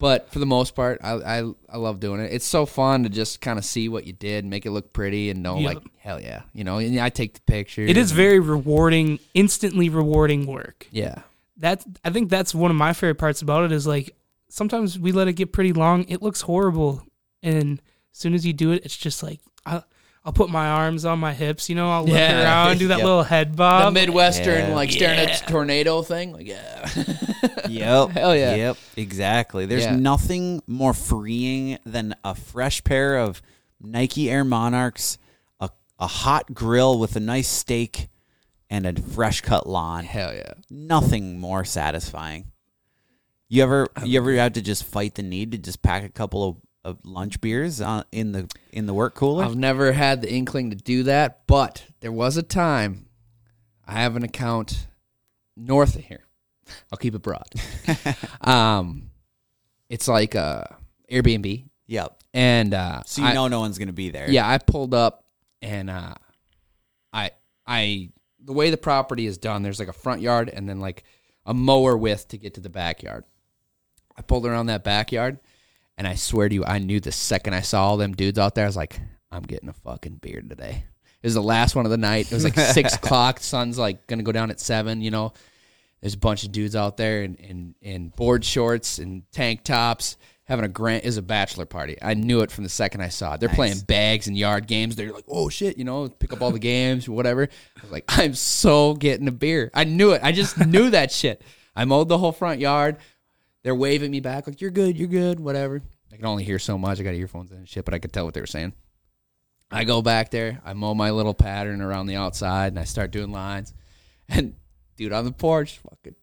But for the most part, I, I I love doing it. It's so fun to just kind of see what you did, make it look pretty, and know Yeah. like hell yeah, you know. And I take the pictures. It is very rewarding, instantly rewarding work. yeah. That I think that's one of my favorite parts about it is like sometimes we let it get pretty long. It looks horrible, and as soon as you do it, it's just like I, I'll put my arms on my hips. You know, I'll look Yeah. around, do that Yep. little head bob. The. Midwestern yeah. like staring at Yeah. tornado thing. Like yeah. Yep. Hell yeah. Yep. Exactly. There's Yeah. nothing more freeing than a fresh pair of Nike Air Monarchs, a, a hot grill with a nice steak, and a fresh cut lawn. Hell yeah. Nothing more satisfying. You ever you ever have to just fight the need to just pack a couple of, of lunch beers on, in the in the work cooler? I've never had the inkling to do that, but there was a time I have an account north of here. I'll keep it broad. um, it's like a Airbnb, yep. and uh, So you I- know no one's gonna be there. yeah, I pulled up and uh, I I the way the property is done, there's like a front yard and then like a mower width to get to the backyard. I pulled around that backyard, and I swear to you, I knew the second I saw all them dudes out there, I was like, I'm getting a fucking beer today. It was the last one of the night. It was like six o'clock. Sun's like gonna go down at seven. You know, there's a bunch of dudes out there in in, in board shorts and tank tops having a grant is a bachelor party. I knew it from the second I saw it. They're Nice. playing bags and yard games. They're like, oh shit, you know, pick up all the games, or whatever. I was like, I'm so getting a beer. I knew it. I just knew that shit. I mowed the whole front yard. They're waving me back like, you're good, you're good, whatever. I can only hear so much. I got earphones in and shit, but I could tell what they were saying. I go back there. I mow my little pattern around the outside, and I start doing lines. And dude on the porch, fucking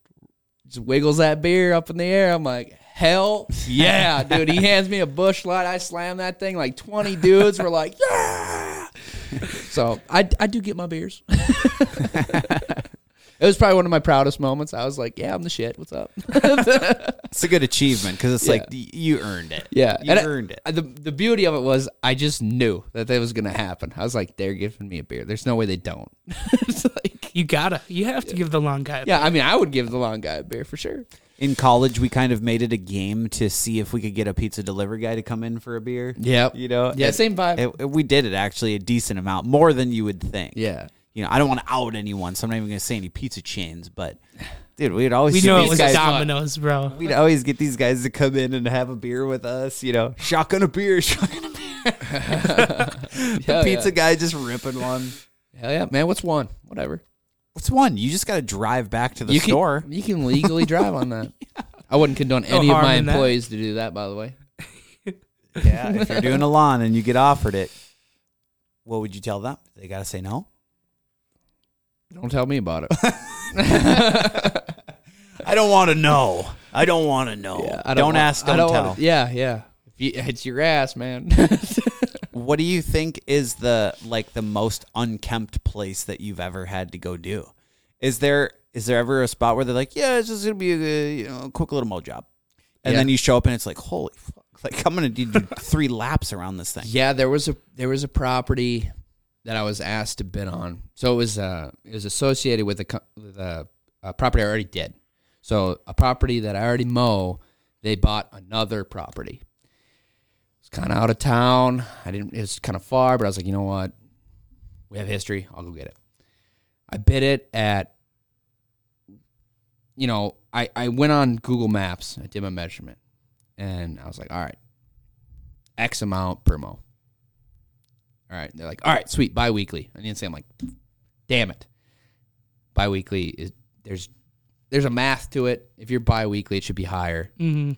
just wiggles that beer up in the air. I'm like, hell yeah, dude. He hands me a Busch Light. I slam that thing. Like 20 dudes were like, yeah. So I, I do get my beers. It was probably one of my proudest moments. I was like, yeah, I'm the shit. What's up? It's a good achievement because it's Yeah. like you earned it. Yeah, you and I- earned it. The the beauty of it was I just knew that that was gonna happen. I was like, they're giving me a beer. There's no way they don't. it's like, You gotta. You have to give the long guy. a yeah, I mean, I would give the long guy a beer for sure. In college, we kind of made it a game to see if we could get a pizza delivery guy to come in for a beer. Yep. You know, Yeah, It- same vibe. it- it- we did it actually a decent amount, more than you would think. yeah. You know, I don't want to out anyone, so I'm not even going to say any pizza chains, but dude, we'd always We get know it these was guys. Domino's, bro. We'd always get these guys to come in and have a beer with us. You know, shotgun a beer, shotgun a beer. the Hell pizza yeah. guy just ripping one. Hell yeah, man. What's one? Whatever. What's one? You just got to drive back to the you store. Can, you can legally drive on that. I wouldn't condone any of my employees to do that. By the way. yeah, if you're doing a lawn and you get offered it, what would you tell them? They got to say no. Don't tell me about it. I don't want to know. I don't want to know. Yeah, I don't, want- ask, don't, wanna- tell. yeah, yeah. If you, it's your ass, man. What do you think is the like the most unkempt place that you've ever had to go do? Is there is there ever a spot where they're like, yeah, it's just gonna be a you know quick little mo job, and Yeah. then you show up and it's like, holy fuck, like I'm gonna do three laps around this thing. Yeah, there was a there was a property that I was asked to bid on. So it was uh it was associated with a with a, a property I already did. So a property that I already mow, they bought another property. It's kind of out of town. I didn't. It was kind of far, but I was like, you know what? We have history. I'll go get it. I bid it at. You know, I I went on Google Maps. I did my measurement, and I was like, all right, X amount per mo. All right. They're like, all right, sweet, bi-weekly. I didn't say I'm like, damn it. Bi-weekly is there's there's a math to it. If you're bi-weekly, it should be higher. hmm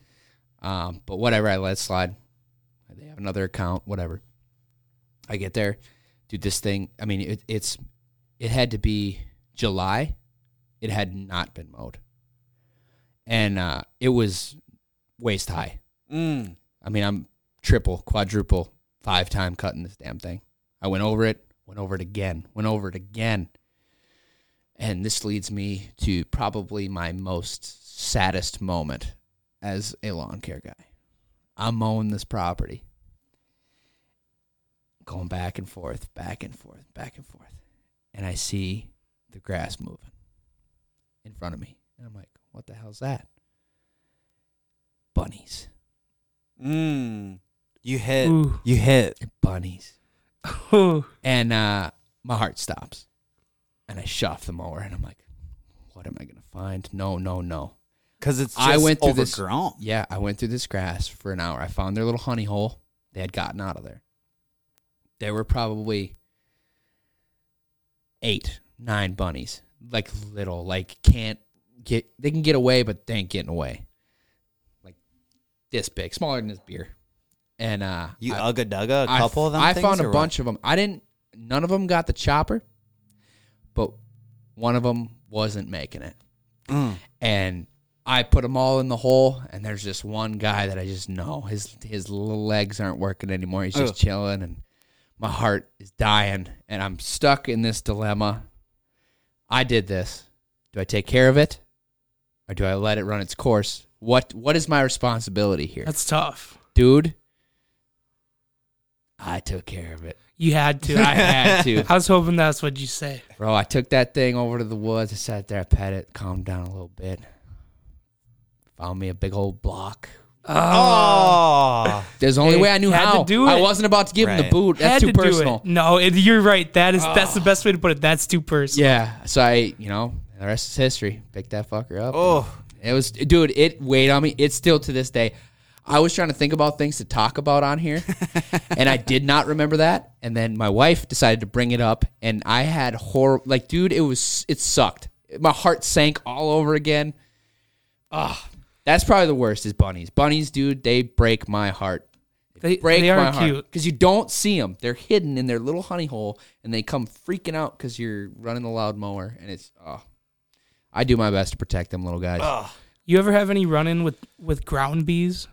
Um, but whatever, I let it slide. They have another account, whatever. I get there, do This thing, I mean, it, it's it had to be July. It had not been mowed, and uh, it was waist high. Mm. I mean, I'm triple, quadruple, five time cutting this damn thing. I went over it, went over it again, went over it again. And this leads me to probably my most saddest moment as a lawn care guy. I'm mowing this property, going back and forth, back and forth, back and forth. And I see the grass moving in front of me. And I'm like, what the hell's that? Bunnies. Mm. You hit. Ooh. You hit. Bunnies. Ooh. And uh, my heart stops. And I shove the mower and I'm like, what am I going to find? No, no, no. Because it's just I went through this- overgrown. Yeah, I went through this grass for an hour. I found their little honey hole. They had gotten out of there. There were probably eight, nine bunnies. Like little, like can't get, they can get away, but they ain't getting away. Like this big, smaller than this beer. And uh, You I- ugga dugga a couple f- of them. I found a what? bunch of them. I didn't. None of them got the chopper, but one of them wasn't making it, Mm. and I put them all in the hole. And there's just one guy that I just know his his little legs aren't working anymore. He's just Ugh. chilling, and my heart is dying, and I'm stuck in this dilemma. I did this. Do I take care of it, or do I let it run its course? What What is my responsibility here, That's tough. dude? I took care of it. You had to. I had to. I was hoping that's what you say. Bro, I took that thing over to the woods. I sat there, I pet it, calmed down a little bit. Found me a big old block. Oh, There's the only Hey, way I knew had to how. do I it. wasn't about to give him the Right. boot. That's Had too to do personal. it. No, it, you're right. That is that's the ah. best way to put it. That's too personal. Yeah. So I, you know, the rest is history. Picked that fucker up. oh, It was, dude. It weighed on me. It's still to this day. I was trying to think about things to talk about on here, and I did not remember that. And then my wife decided to bring it up, and I had horror. Like, dude, it was it sucked. My heart sank all over again. Ah, that's probably the worst. Is bunnies. Bunnies, dude, they break my heart. They, Break they my heart cute. because you don't see them. They're hidden in their little honey hole, and they come freaking out because you're running the loud mower, and it's oh. I do my best to protect them little guys. You ever have any run in with with ground bees?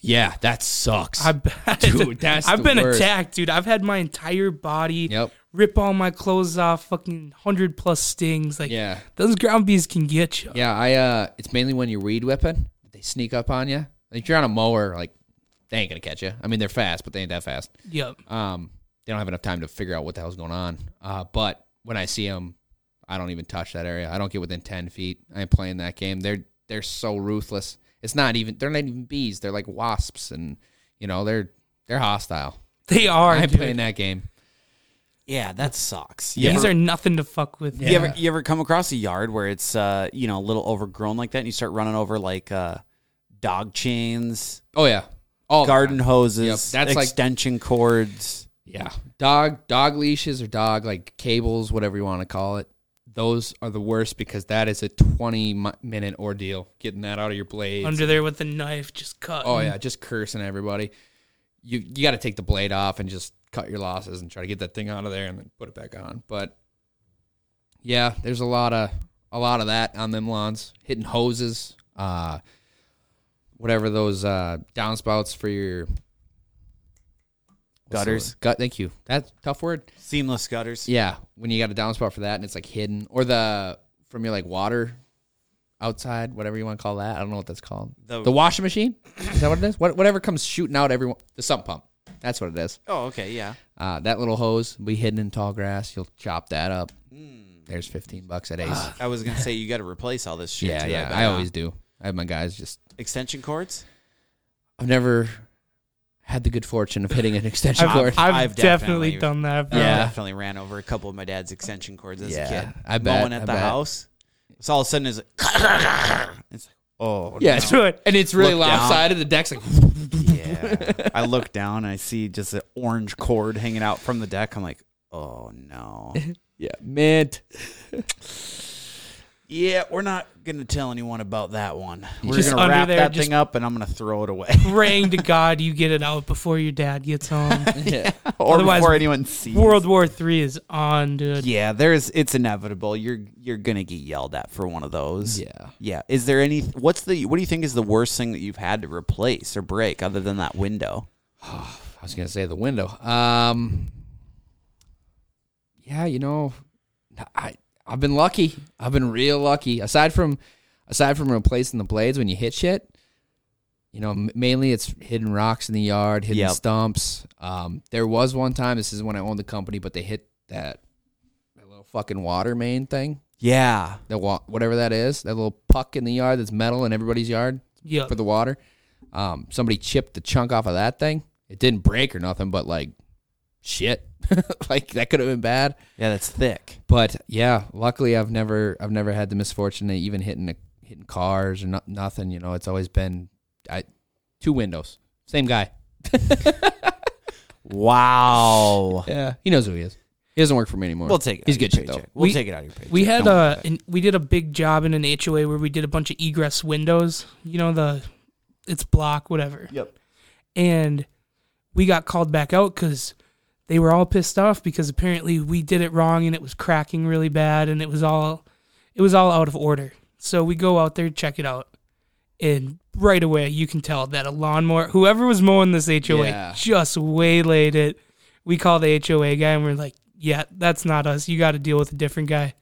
Yeah, that sucks. I bet. Dude, that's I've been worst. attacked, dude. I've had my entire body Yep. rip all my clothes off. Fucking hundred plus stings. Like Yeah. those ground bees can get you. Yeah, I uh it's mainly when you're weed whipping, they sneak up on you. Like if you're on a mower, like they ain't gonna catch you. I mean they're fast, but they ain't that fast. Yep. Um they don't have enough time to figure out what the hell's going on. Uh but when I see them, I don't even touch that area. I don't get within 10 feet. I ain't playing that game. They're they're so ruthless. It's not even they're not even bees. They're like wasps and you know, they're they're hostile. They are. I'm dude. playing that game. yeah, that sucks. Yeah. These are nothing to fuck with. You ever you ever come across a yard where it's uh you know a little overgrown like that, and you start running over like uh dog chains, Oh yeah. All garden time. hoses, Yep, that's like- extension cords. Yeah. Dog dog leashes or dog like cables, whatever you want to call it. Those are the worst because that is a 20 minute ordeal getting that out of your blade under there with the knife, just cut. oh yeah, just cursing everybody. You you got to take the blade off and just cut your losses and try to get that thing out of there and then put it back on. But yeah, there's a lot of a lot of that on them lawns. Hitting hoses, uh whatever those uh downspouts for your Gutters. Gut, thank you. That's a tough word. Seamless gutters. Yeah, when you got a downspout for that and it's like hidden, or the from your like water outside, whatever you want to call that. I don't know what that's called. The- The, washing machine is that what it is? What, whatever comes shooting out every the sump pump. That's what it is. Oh, okay, yeah. Uh, that little hose will be hidden in tall grass. You'll chop that up. Hmm. There's fifteen bucks at Ace. I was gonna say you got to replace all this shit. yeah, too, yeah. bet, I huh? always do. I have my guys just. extension cords. I've never had the good fortune of hitting an extension I've, cord. I've, I've definitely, definitely- done that. I Yeah. I definitely ran over a couple of my dad's extension cords as Yeah, a kid. I bet, Mowing at I the bet. house. So all of a sudden it's like, it's like oh yeah, no. it's- Do and it's really Look down. lopsided. The deck's like. yeah. I look down and I see just an orange cord hanging out from the deck. I'm like, oh no. Yeah, mint. yeah, we're not gonna tell anyone about that one. We're Just gonna wrap there, that thing up and I'm gonna throw it away. Praying to God you get it out before your dad gets home. Yeah. or Otherwise, before anyone sees. World War Three is on, dude. Yeah, there's it's inevitable. You're you're gonna get yelled at for one of those. Yeah. Yeah. Is there any what's the what do you think is the worst thing that you've had to replace or break other than that window? I was gonna say the window. Um, yeah, you know, I I've been lucky. I've been real lucky. Aside from aside from replacing the blades when you hit shit, you know, mainly it's hidden rocks in the yard, hidden Yep. stumps. Um, there was one time. This is when I owned the company, but they hit that that little fucking water main thing. Yeah. That wa- whatever that is, that little puck in the yard that's metal in everybody's yard Yep. for the water. Um, somebody chipped the chunk off of that thing. It didn't break or nothing, but like shit, like that could have been bad. Yeah, that's thick. But yeah, luckily I've never I've never had the misfortune of even hitting a, hitting cars or not, nothing. You know, it's always been I two windows, same guy. Wow. Yeah, he knows who he is. He doesn't work for me anymore. We'll take it. He's out of good your shit though. We'll We- take it out of your paycheck. We had Don't worry uh, about it. an, we did a big job in an HOA where we did a bunch of egress windows. You know the, it's block whatever. Yep. And we got called back out because they were all pissed off because apparently we did it wrong and it was cracking really bad and it was all, it was all out of order. So we go out there check it out, and right away you can tell that a lawnmower, whoever was mowing this HOA, Yeah. just waylaid it. We call the HOA guy and we're like, yeah, that's not us. You got to deal with a different guy.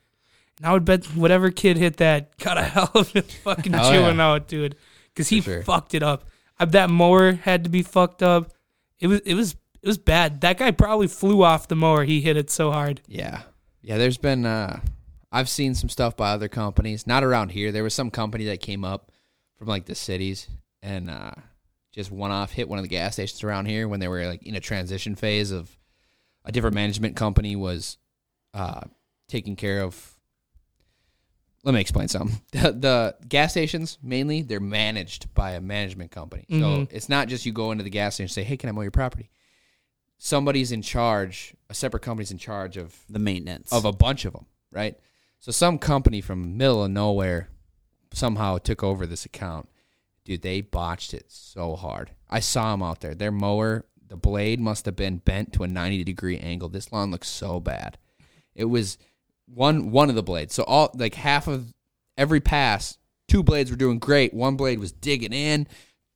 And I would bet whatever kid hit that got a hell of a fucking Oh, chewing yeah. out, dude, because he sure. fucked it up. That mower had to be fucked up. It was it was it was bad. That guy probably flew off the mower. He hit it so hard. Yeah. Yeah, there's been uh I've seen some stuff by other companies, not around here. There was some company that came up from like the cities and uh just one off hit one of the gas stations around here when they were like in a transition phase of a different management company was uh taking care of let me explain something. The, the gas stations mainly they're managed by a management company. So Mhm. it's not just you go into the gas station and say, "Hey, can I mow your property?" Somebody's in charge. A separate company's in charge of The maintenance of a bunch of them, right? So some company from middle of nowhere somehow took over this account. Dude, they botched it so hard. I saw them out there. Their mower, the blade must have been bent to a 90 degree angle. This lawn looks so bad. It was one one of the blades. So all like half of every pass, two blades were doing great. One blade was digging in,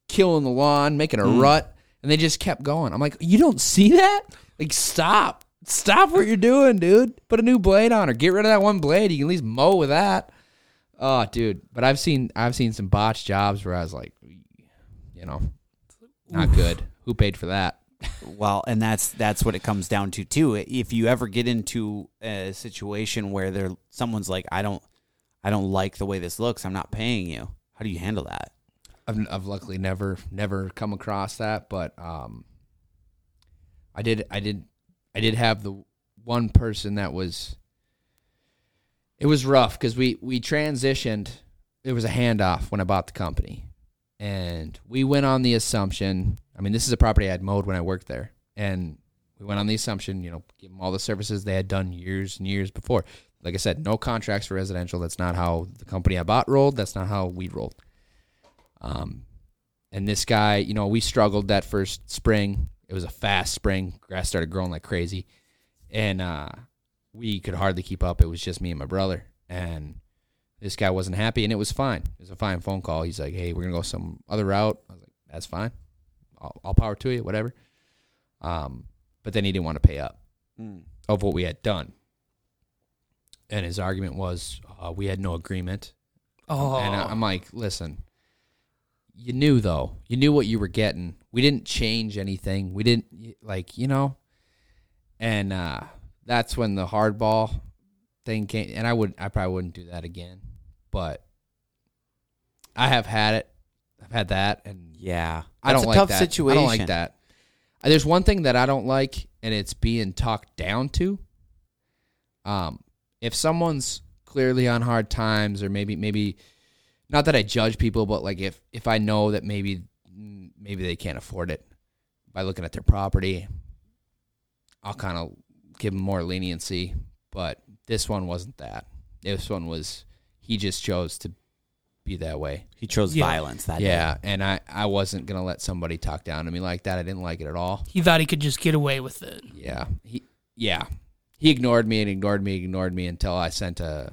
killing the lawn, making a mm. rut, and they just kept going. I'm like, you don't see that? Like, stop. Stop what you're doing, dude. Put a new blade on or get rid of that one blade. You can at least mow with that. Oh, dude. But I've seen I've seen some botched jobs where I was like, you know, not good. Who paid for that? Well, and that's that's what it comes down to too. If you ever get into a situation where there someone's like, I don't, I don't like the way this looks. I'm not paying you. How do you handle that? I've, I've luckily never never come across that, but um, I did I did I did have the one person that was. It was rough because we we transitioned. It was a handoff when I bought the company, and we went on the assumption. I mean, this is a property I had mowed when I worked there, and we went on the assumption, you know, give them all the services they had done years and years before. Like I said, no contracts for residential. That's not how the company I bought rolled. That's not how we rolled. Um, and this guy, you know, we struggled that first spring. It was a fast spring. Grass started growing like crazy, and uh, we could hardly keep up. It was just me and my brother, and this guy wasn't happy, and it was fine. It was a fine phone call. He's like, "Hey, we're gonna go some other route." I was like, "That's fine. I'll, I'll power to you, whatever." Um, but then he didn't want to pay up of what we had done, and his argument was uh, we had no agreement Oh, and I- I'm like, listen, you knew though. You knew what you were getting. We didn't change anything. We didn't like, you know. And uh that's when the hardball thing came and I would I probably wouldn't do that again. But I have had it. I've had that and Yeah, I don't a like tough that. situation. I don't like that. Uh, There's one thing that I don't like, and it's being talked down to. Um, if someone's clearly on hard times, or maybe maybe not that I judge people, but like if if I know that maybe maybe they can't afford it by looking at their property, I'll kind of give them more leniency. But this one wasn't that. This one was he just chose to be that way. He chose Yeah. violence that day. Yeah, and I I wasn't gonna let somebody talk down to me like that. I didn't like it at all. he thought he could just get away with it. Yeah, he yeah he ignored me and ignored me, ignored me until I sent a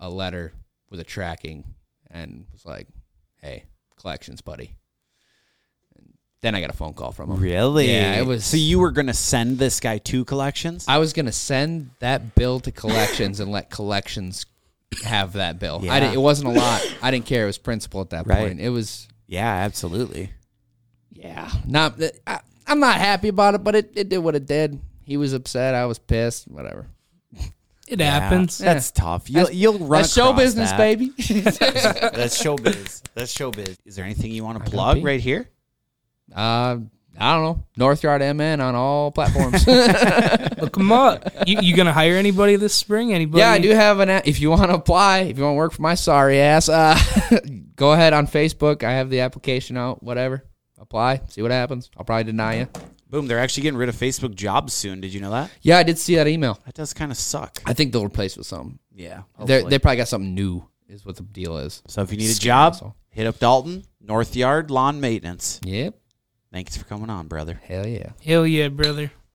a letter with a tracking and was like, "Hey, collections, buddy." And then I got a phone call from him. Really? Yeah, it was- So you were gonna send this guy to collections? I was gonna send that bill to collections and let collections have that bill. Yeah. I didn't, it wasn't a lot. I didn't care. It was principle at that Right. point. It was yeah, absolutely. Yeah, not. I, I'm not happy about it, but it, it did what it did. He was upset. I was pissed. Whatever. It Yeah, happens. That's tough. You'll, you'll run That's show across business, that. baby. That's showbiz. That's showbiz. Is there anything you want to I plug right here? uh, I don't know. Northyard MN on all platforms. Look him up. You, you gonna hire anybody this spring? Anybody? yeah, I do have an. a- If you want to apply, if you want to work for my sorry ass, uh, go ahead on Facebook. I have the application out. Whatever. Apply. See what happens. I'll probably deny you. Boom. They're actually getting rid of Facebook jobs soon. Did you know that? Yeah, I did see that email. That does kind of suck. I think they'll replace with something. Yeah. They hopefully. they probably got something new. Is what the deal is. so if you need a job, hit up Dalton, North Yard Lawn Maintenance. Yep. Thanks for coming on, brother. Hell yeah. Hell yeah, brother.